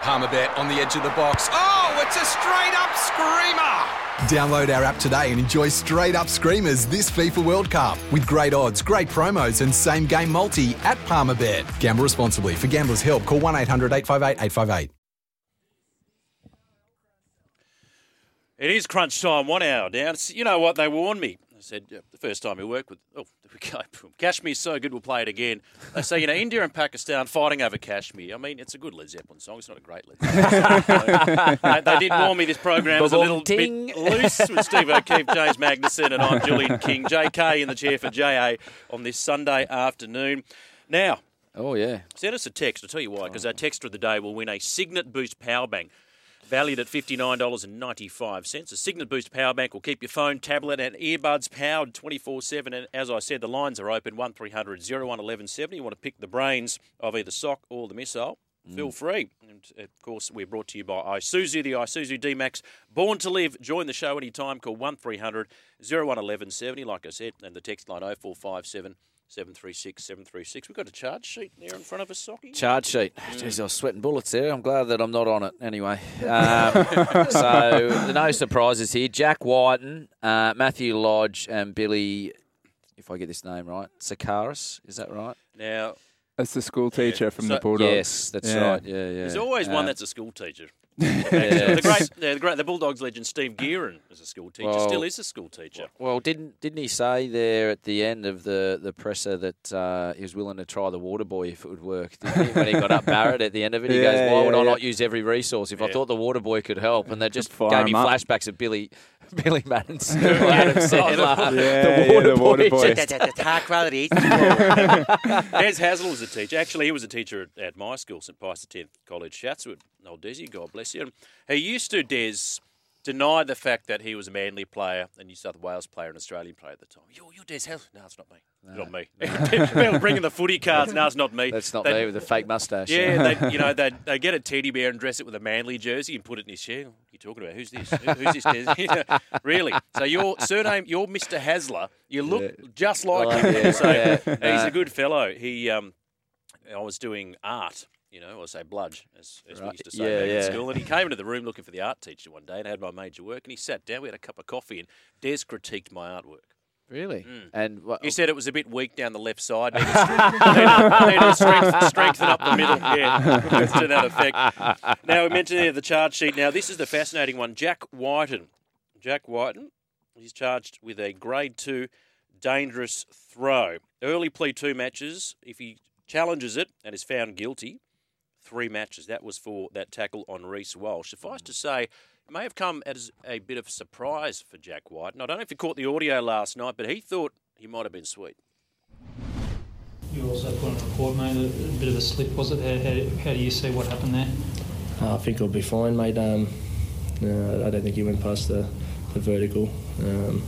Palmerbet on the edge of the box. Oh, it's a straight up screamer! Download our app today and enjoy straight up screamers this FIFA World Cup with great odds, great promos, and same game multi at Palmerbet. Gamble responsibly. For gamblers' help, call 1 800 858 858. It is crunch time, one hour down. It's- You know what? They warned me. They said uh, the first time we worked with, oh, there we go. Kashmir's so good, we'll play it again. They say, you know, India and Pakistan fighting over Kashmir. I mean, it's a good Led Zeppelin song. It's not a great Led Zeppelin song. they, they did warn me this program was a little bit loose with Steve O'Keefe, James Magnussen, and I'm Julian King. JK in the chair for JA on this Sunday afternoon. Now, Oh yeah. Send us a text. I'll tell you why, because our texter of the day will win a Cygnett Boost Power Bank. Valued at $59.95. A Cygnett Boost Power Bank will keep your phone, tablet, and earbuds powered 24 7. And as I said, the lines are open 1300 01 1170. You want to pick the brains of either Sock or the missile? Mm. Feel free. And of course, we're brought to you by Isuzu, the Isuzu D Max. Born to live. Join the show anytime. Call 1300 01 1170, like I said, and the text line 0457 736 736. We've got a charge sheet there in front of us, Socky. Charge sheet. Jeez, I was sweating bullets there. I'm glad that I'm not on it anyway. Um, so, no surprises here. Jack Wighton, uh, Matthew Lodge, and Billy, if I get this name right, Tsikrikas. Is that right? Now, That's the school teacher from So- the Bulldogs. Yes, that's Yeah. right. Yeah, yeah. there's always one Um, that's a school teacher. yeah. the great, yeah, the great, the Bulldogs legend Steve Gearin was a school teacher. Well- Still is a school teacher. Well, didn't didn't he say there at the end of the, the presser that uh, he was willing to try the water boy if it would work? Didn't he? when he got up Barrett at the end of it, he Yeah, goes, "Why would I yeah. not use every resource if I thought the water boy could help?" And they just Fire gave me up. flashbacks of Billy Billy Madison, Adam oh, Sandler, Yeah, the water yeah, the water boy. boy. high quality. Des Hasler was a teacher. Actually, he was a teacher at, at my school, St Pius X College, Chatswood. Old Desi, God bless you. He used to, Des, deny the fact that he was a Manly player, a New South Wales player, an Australian player at the time. You're, you're Des Hasler. No, it's not me. Not me. People bringing the footy cards. No, it's not me. That's not They- me with the fake mustache. Yeah, they, you know, they they get a teddy bear and dress it with a manly jersey and put it in his chair. What are you talking about? Who's this? Who- Who's this? Des? really? So your surname, you're Mr. Hasler. You look just like Oh, him. yeah, so yeah. he's a good fellow. He, um, I was doing art. You know, or say bludge, as, as we used to say Yeah, back yeah. in school. And he came into the room looking for the art teacher one day and had my major work. And he sat down. We had a cup of coffee, and Des critiqued my artwork. Really? Mm. And what, He said it was a bit weak down the left side. Needed, needed strength, strengthen up the middle. Yeah, to that effect. Now we mentioned there the charge sheet. Now this is the fascinating one. Jack Wighton. Jack Wighton. He's charged with a Grade Two dangerous throw. Early plea two matches. If he challenges it and is found guilty, three matches. That was for that tackle on Reece Walsh. Suffice to say, it may have come as a bit of a surprise for Jack White. And I don't know if you caught the audio last night, but he thought he might have been sweet. You also put on a report, mate, a, a bit of a slip, was it? How, how, how do you see what happened there? I think it'll be fine, mate. Um, no, I don't think he went past the, the vertical. Um,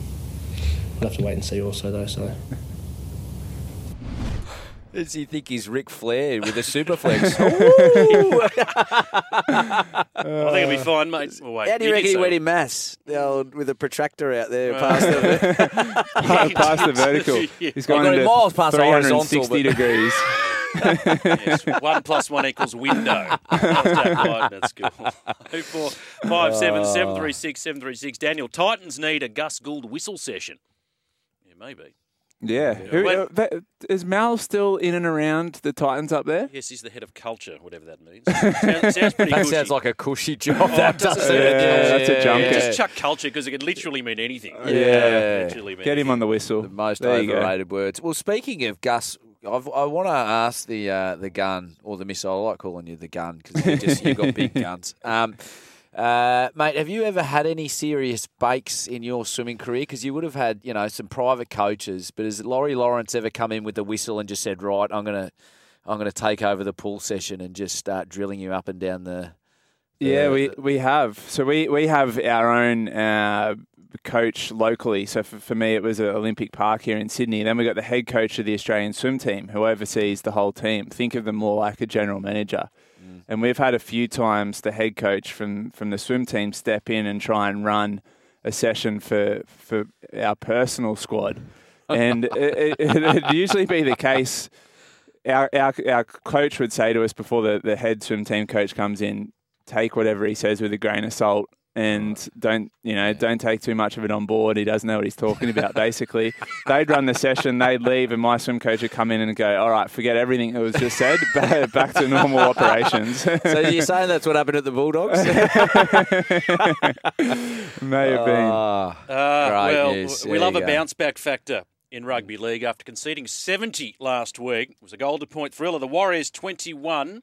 we'll have to wait and see also, though. So does he think he's Ric Flair with a superplex? I think it'll be fine, mate. Uh, well, wait, How do you reckon he say- went in mass? The old, with a protractor out there uh, Right. past the. past the vertical. Yeah. He's I gone got him into miles past the horizontal, 360 but- degrees. yes, one plus one equals window. That's Jack White. That's cool. Oh four five seven seven three six seven three six. Daniel, Titans need a Gus Gould whistle session. Yeah, maybe. Yeah. Who, When- uh, that, is Mal still in and around the Titans up there? Yes, he's the head of culture, whatever that means. sounds, sounds pretty That cushy. sounds like a cushy job. Oh, that does it? doesn't Yeah, that's a junket. Just chuck culture because it could literally mean anything. Yeah. Literally mean Get him on the whistle. The most There overrated words. Well, speaking of Gus, I've, I want to ask the uh, the gun or the missile. I like calling you the gun because you just you've got big guns. Um, uh, mate, have you ever had any serious bakes in your swimming career? Because you would have had, you know, some private coaches. But has Laurie Lawrence ever come in with the whistle and just said, "Right, I'm gonna, I'm going to take over the pool session and just start drilling you up and down the. the Yeah, we, the- we have. So we, we have our own uh, coach locally. So for, for me, it was at Olympic Park here in Sydney. Then we got the head coach of the Australian swim team who oversees the whole team. Think of them more like a general manager. And we've had a few times the head coach from, from the swim team step in and try and run a session for, for our personal squad. And it, it, it'd usually be the case our, our our coach would say to us before the, the head swim team coach comes in, take whatever he says with a grain of salt and don't you know don't take too much of it on board. He doesn't know what he's talking about. Basically, they'd run the session, they'd leave, and my swim coach would come in and go, "All right, forget everything that was just said, back back to normal operations." So you're saying that's what happened at the Bulldogs? May have been. Ah, Uh, Great well, news. we There love a go. bounce back factor in rugby league. After conceding 70 last week, it was a golden point thriller. The Warriors 21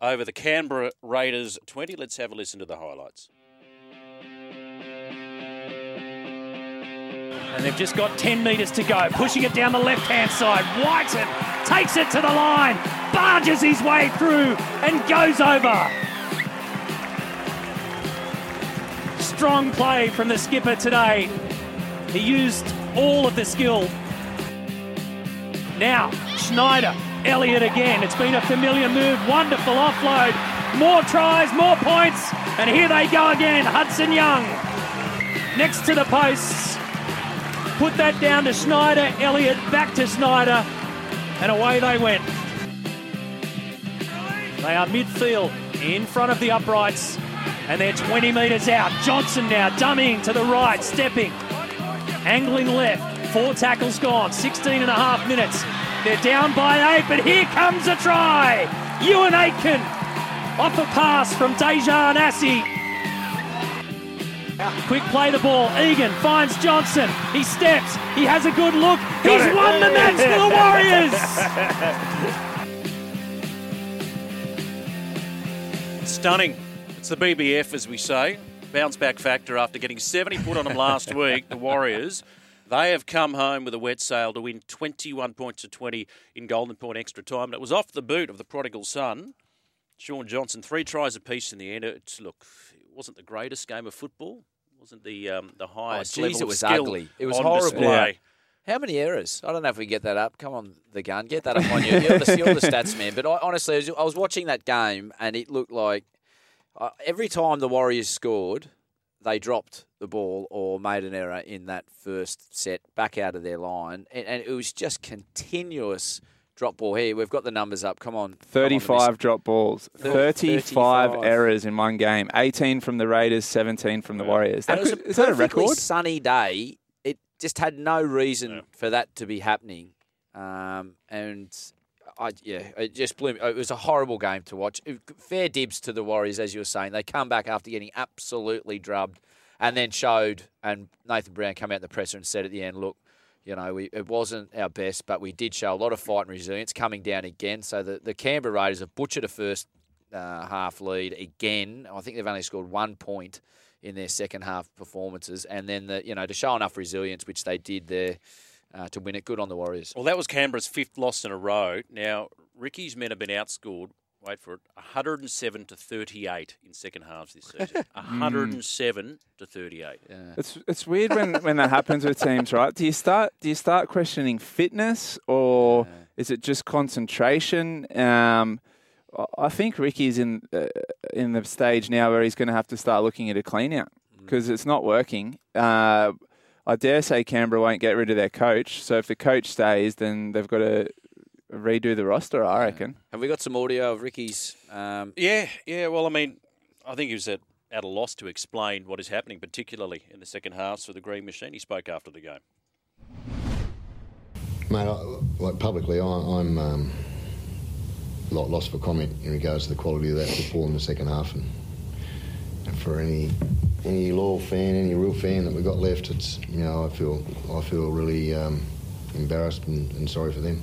over the Canberra Raiders 20. Let's have a listen to the highlights. And they've just got 10 metres to go, pushing it down the left hand side. Wighton takes it to the line, barges his way through, and goes over. Strong play from the skipper today. He used all of the skill. Now, Schneider, Elliott again. It's been a familiar move, wonderful offload. More tries, more points, and here they go again. Hudson Young next to the posts. Put that down to Schneider, Elliott back to Schneider, and away they went. They are midfield in front of the uprights, and they're 20 metres out. Johnson now dummying to the right, stepping, angling left. Four tackles gone, 16 and a half minutes. They're down by eight, but here comes a try. Euan Aitken off a pass from Dejan Assi. Quick play the ball. Egan finds Johnson. He steps. He has a good look. He's it. won the match for the Warriors. Stunning. It's the BBF, as we say. Bounce back factor after getting 70 put on them last week. The Warriors, they have come home with a wet sail to win 21 points to 20 in Golden Point extra time. And it was off the boot of the prodigal son, Shaun Johnson. Three tries apiece in the end. It's, look, it wasn't the greatest game of football. It wasn't the um, the highest geez, level it of was skill ugly. It was on horrible. display. How many errors? I don't know if we can get that up. Come on, the gun, get that up on you. You're the, you're the stats man. But I, honestly, I was, I was watching that game, and it looked like uh, every time the Warriors scored, they dropped the ball or made an error in that first set back out of their line, and, and it was just continuous drop ball. Here, we've got the numbers up. Come on, come on, 35 drop balls, 35, 35. errors in one game, 18 from the Raiders, 17 from the Warriors. That was could- a is that a perfectly record? sunny day. It just had no reason Yeah. for that to be happening, um, and I yeah, it just blew me. It was a horrible game to watch. Fair dibs to the Warriors, as you were saying. They come back after getting absolutely drubbed, and then showed. And Nathan Brown came out in the presser and said at the end, "Look." You know, we, it wasn't our best, but we did show a lot of fight and resilience coming down again. So the, the Canberra Raiders have butchered a first uh, half lead again. I think they've only scored one point in their second half performances, and then the you know to show enough resilience, which they did there uh, to win it. Good on the Warriors. Well, that was Canberra's fifth loss in a row. Now, Ricky's men have been outscored, wait for it, 107 to 38 in second halves this season. 107 to 38. It's it's weird when, when that happens with teams, right? Do you start do you start questioning fitness or is it just concentration? Um, I- think Ricky's in uh, in the stage now where he's going to have to start looking at a clean out because it's not working. Uh, I dare say Canberra won't get rid of their coach. So if the coach stays, then they've got to redo the roster. I reckon. Have we got some audio of Ricky's? Um, Yeah, yeah. Well, I mean, I think he was at, at a loss to explain what is happening, particularly in the second half for the Green Machine. He spoke after the game. Mate, I, like publicly, I, I'm um, lo- lost for comment in regards to the quality of that football in the second half, and, and for any any loyal fan, any real fan that we've got left, it's you know I feel I feel really um, embarrassed and, and sorry for them.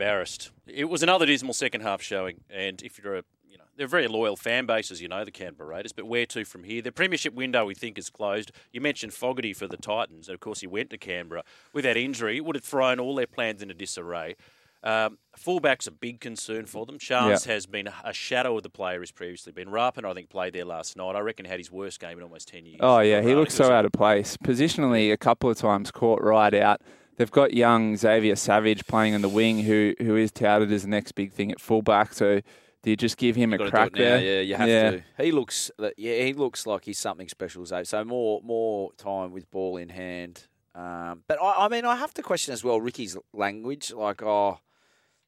Embarrassed. It was another dismal second half showing, and if you're a you know they're very loyal fan bases, you know the Canberra Raiders. But where to from here? The premiership window we think is closed. You mentioned Fogarty for the Titans, and of course he went to Canberra with that injury. It would have thrown all their plans into disarray. Um, fullback's a big concern for them. Charnze has been a shadow of the player he's previously been. Rapin, I think, played there last night. I reckon had his worst game in almost 10 years. Oh yeah, he looks so out of place. Positionally, a couple of times caught right out. They've got young Xavier Savage playing on the wing, who who is touted as the next big thing at fullback. So do you just give him a Got to crack there? Yeah, you have Yeah. to. He looks, yeah, he looks like he's something special. Zay. So more, more time with ball in hand. Um, but I, I mean, I have to question as well Ricky's language. Like, oh,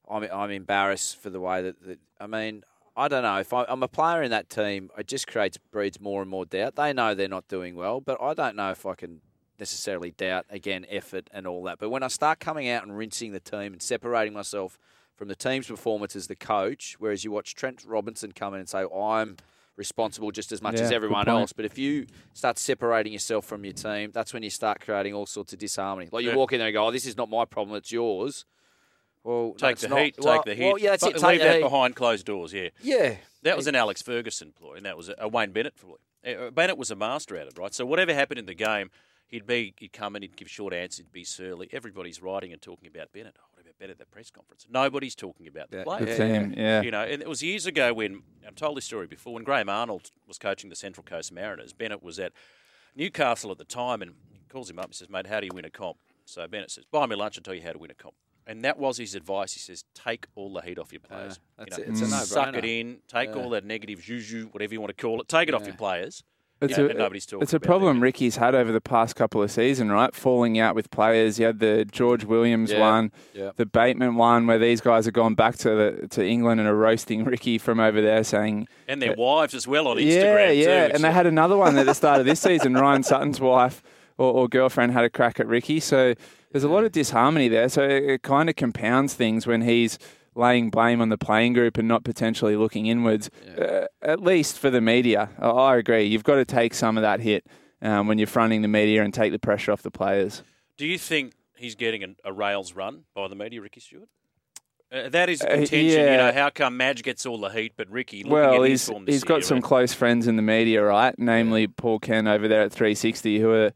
I'm, I'm embarrassed for the way that, that I mean, I don't know if I, I'm a player in that team. It just creates breeds more and more doubt. They know they're not doing well, but I don't know if I can necessarily doubt again effort and all that. But when I start coming out and rinsing the team and separating myself from the team's performance as the coach, whereas you watch Trent Robinson come in and say, I'm responsible just as much Yeah, as everyone else. But if you start separating yourself from your team, that's when you start creating all sorts of disharmony. Like you Yeah. walk in there and go, oh, this is not my problem, it's yours. Well, Take that's the not- heat, well, take the heat. Well, yeah, that's But it. Take Leave that heat. behind closed doors, yeah. Yeah. That was an Alex Ferguson ploy, and that was a, Wayne Bennett ploy. Uh, Bennett was a master at it, right? So whatever happened in the game, he'd be he'd come in, he'd give short answers, he'd be surly. Everybody's writing and talking about Bennett. Oh, what about Bennett at the press conference? Nobody's talking about the Yeah. players. The team, yeah. You know, and it was years ago when I've told this story before when Graham Arnold was coaching the Central Coast Mariners. Bennett was at Newcastle at the time, and he calls him up and says, "Mate, how do you win a comp?" So Bennett says, "Buy me lunch and tell you how to win a comp." And that was his advice. He says, "Take all the heat off your ah, players. that's you it. It's a suck no-brainer. it in. Take Yeah. all that negative juju, whatever you want to call it. Take it off your players." It's Yeah, a, nobody's talking it's a problem. Ricky's had over the past couple of seasons, right? Falling out with players. You had the George Williams Yeah, one, yeah. the Bateman one, where these guys have gone back to the, to England and are roasting Ricky from over there, saying And their wives as well on yeah, Instagram yeah. too. And they had another one at the start of this season. Ryan Sutton's wife or, or girlfriend had a crack at Ricky. So there's a lot of disharmony there. So it, it kind of compounds things when he's laying blame on the playing group and not potentially looking inwards. Uh, at least for the media, I, I agree. You've got to take some of that hit um, when you're fronting the media and take the pressure off the players. Do you think he's getting a, a rails run by the media, Ricky Stuart? Uh, that is Uh, contention. You know, how come Madge gets all the heat, but Ricky, looking Well, at his he's he's got some uh, close friends in the media, right? Namely, Paul Kent over there at 360, who are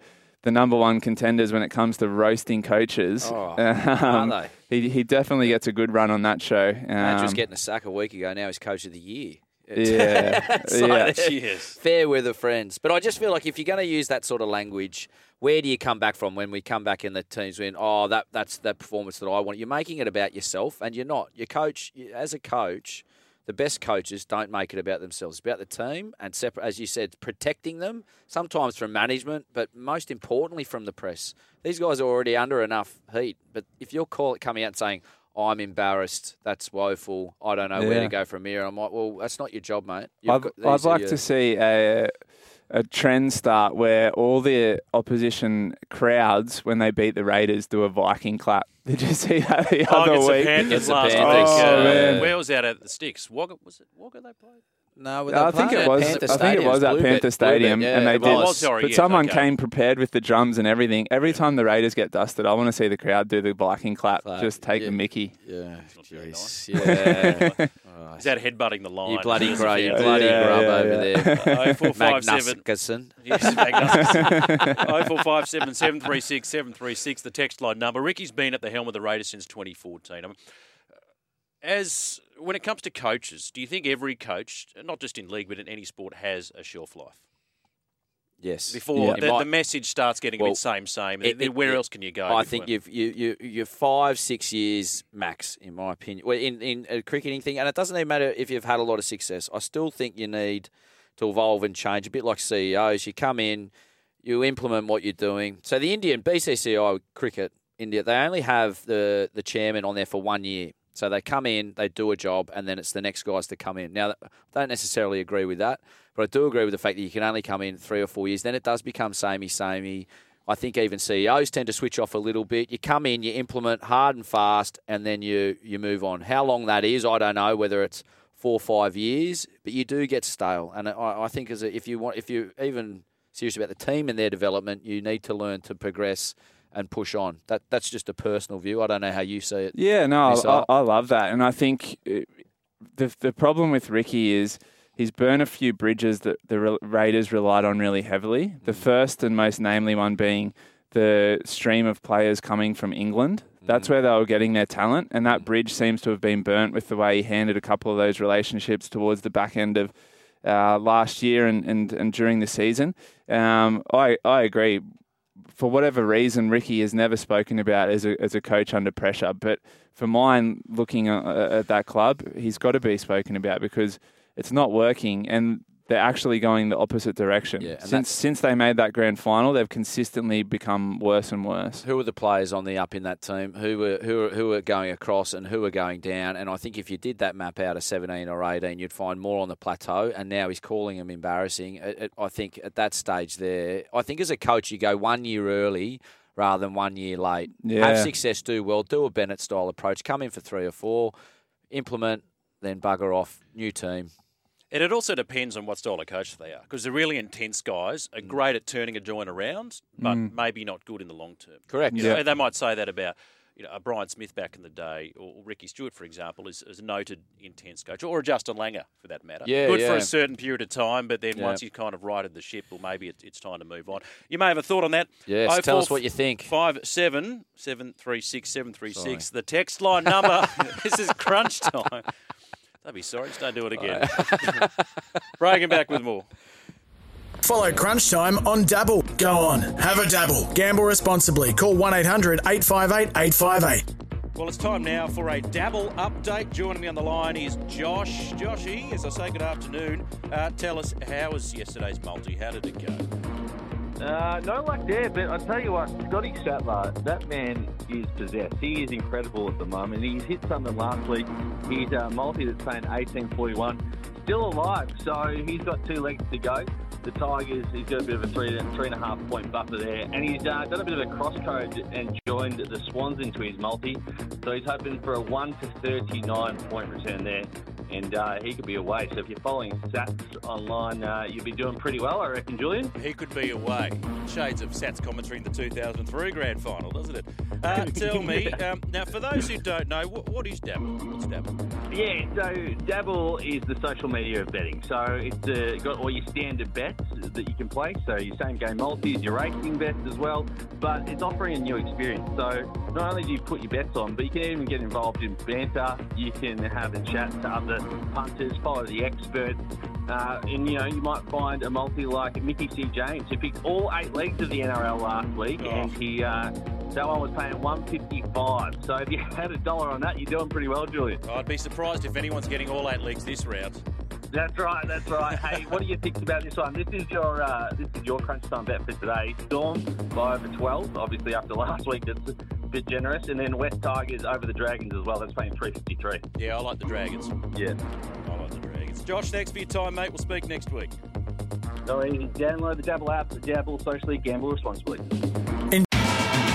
the number one contenders when it comes to roasting coaches. Oh, Um, are He he definitely gets a good run on that show. Madge was Um, getting a sack a week ago. Now he's coach of the year. Yeah, So yeah. they're Fair weather friends. But I just feel like if you're going to use that sort of language, where do you come back from when we come back in the teams when, oh, that that's the performance that I want? You're making it about yourself, and you're not. Your coach, as a coach, the best coaches don't make it about themselves. It's about the team and separate, as you said, protecting them. Sometimes from management, but most importantly from the press. These guys are already under enough heat. But if you're call coming out and saying, I'm embarrassed. That's woeful. I don't know where to go from here. I'm like, well, that's not your job, mate. You've I'd, got- I'd like your- to see a a trend start where all the opposition crowds, when they beat the Raiders, do a Viking clap. Did you see that the Oh, other against the week? Panthers Against the last Panthers. week. Oh, man. Where was that at the Sticks? Wagga, was it Wagga they played? No, I think it was. I think it was at Panther Stadium, and they did. Oh, sorry, but yes, someone okay. came prepared with the drums and everything. Every time the Raiders get dusted, I want to see the crowd do the Viking clap. Clap, Just take yeah. the Mickey. Yeah, jeez. nice. yeah. Is that headbutting the line? you bloody As a grey, you bloody Yeah, grub yeah, over yeah. there. Oh, four, five, seven. Magnussen. Yes, Magnussen. Oh, four, five, seven, seven, three, six, seven, three, six. The text line number. Ricky's been at the helm of the Raiders since 2014. I mean, as when it comes to coaches, do you think every coach, not just in league but in any sport, has a shelf life Yes. before It the, might- the message starts getting a Well, bit same same? it- it- Where it- else can you go? I think you've you you you're five six years max in my opinion. Well, in in a cricketing thing, and it doesn't even matter if you've had a lot of success. I still think you need to evolve and change a bit like CEOs. You come in, you implement what you're doing. So the Indian BCCI cricket India, they only have the the chairman on there for one year. So they come in, they do a job, and then it's the next guys to come in. Now, I don't necessarily agree with that, but I do agree with the fact that you can only come in three or four years. Then it does become samey, samey. I think even CEOs tend to switch off a little bit. You come in, you implement hard and fast, and then you you move on. How long that is, I don't know. Whether it's four or five years, but you do get stale. And I, I think as a, if you want, if you even serious about the team and their development, you need to learn to progress and push on. That that's just a personal view. I don't know how you see it. Yeah, no, I, I love that, and I think uh, the the problem with Ricky is he's burned a few bridges that the Raiders relied on really heavily. The first and most namely one being the stream of players coming from England That's where they were getting their talent, and that bridge seems to have been burnt with the way he handed a couple of those relationships towards the back end of uh, last year and, and, and during the season. Um, I I agree. For whatever reason, Ricky has never spoken about as a as a coach under pressure. But for mine, looking at, at that club, he's got to be spoken about because it's not working, and they're actually going the opposite direction. Yeah, since since they made that grand final, they've consistently become worse and worse. Who are the players on the up in that team? Who were who are, who are going across and who are going down? And I think if you did that map out of seventeen or eighteen, you'd find more on the plateau. And now he's calling them embarrassing. It, it, I think at that stage there, I think as a coach, you go one year early rather than one year late. Yeah. Have success, do well, do a Bennett style approach. Come in for three or four, implement, then bugger off. New team. And it also depends on what style of coach they are, because the really intense guys Mm. are great at turning a joint around, but maybe not good in the long term. Correct. You know, Yeah. they might say that about you know a Brian Smith back in the day, or Ricky Stuart, for example, is, is a noted intense coach, or a Justin Langer for that matter. Yeah, good for a certain period of time, but then Yeah. once you've kind of righted the ship, well, maybe it, it's time to move on. You may have a thought on that. Yes, tell us what you think. Five seven seven three six seven three six. The text line number. this is crunch time. Don't be sorry, just don't do it again. Breaking back with more. Follow Crunch Time on Dabble. Go on, have a dabble. Gamble responsibly. Call 1 800 858 858. Well, it's time now for a dabble update. Joining me on the line is Josh. Joshy, as I say good afternoon, uh, tell us how was yesterday's multi? How did it go? Uh, no luck there, but I tell you what, Scotty Sattler, that man is possessed. He is incredible at the moment. He's hit something last week. He's a multi that's paying 18.41, still alive. So he's got two legs to go. The Tigers, he's got a bit of a three three and a half point buffer there, and he's uh, done a bit of a cross code and joined the Swans into his multi. So he's hoping for a one to 39 point return there. And uh, he could be away. So if you're following Sats online, uh, you'll be doing pretty well, I reckon, Julian. He could be away. Shades of Sats commentary in the 2003 grand final, doesn't it? Uh, tell me, um, now for those who don't know, what, what is Dabble? What's Dabble? Yeah, so Dabble is the social media of betting. So it's uh, got all your standard bets that you can play. So your same game multis, your racing bets as well. But it's offering a new experience. So not only do you put your bets on, but you can even get involved in banter. You can have a chat to other punters, follow the experts. Uh, and, you know, you might find a multi like Mickey C. James, who picked all eight legs of the NRL last week. Oh. And he, uh, that one was paying 155 So if you had a dollar on that, you're doing pretty well, Julian. I'd be surprised if anyone's getting all eight legs this round. That's right. That's right. hey, what do you think about this one? This is your uh, this is your crunch time bet for today. Storm by over twelve. Obviously, after last week, that's a bit generous. And then West Tigers over the Dragons as well. That's paying three fifty three. Yeah, I like the Dragons. Yeah. I like the Dragons. Josh, thanks for your time, mate. We'll speak next week. So. Download the Dabble app. The Dabble socially gamble responsibly.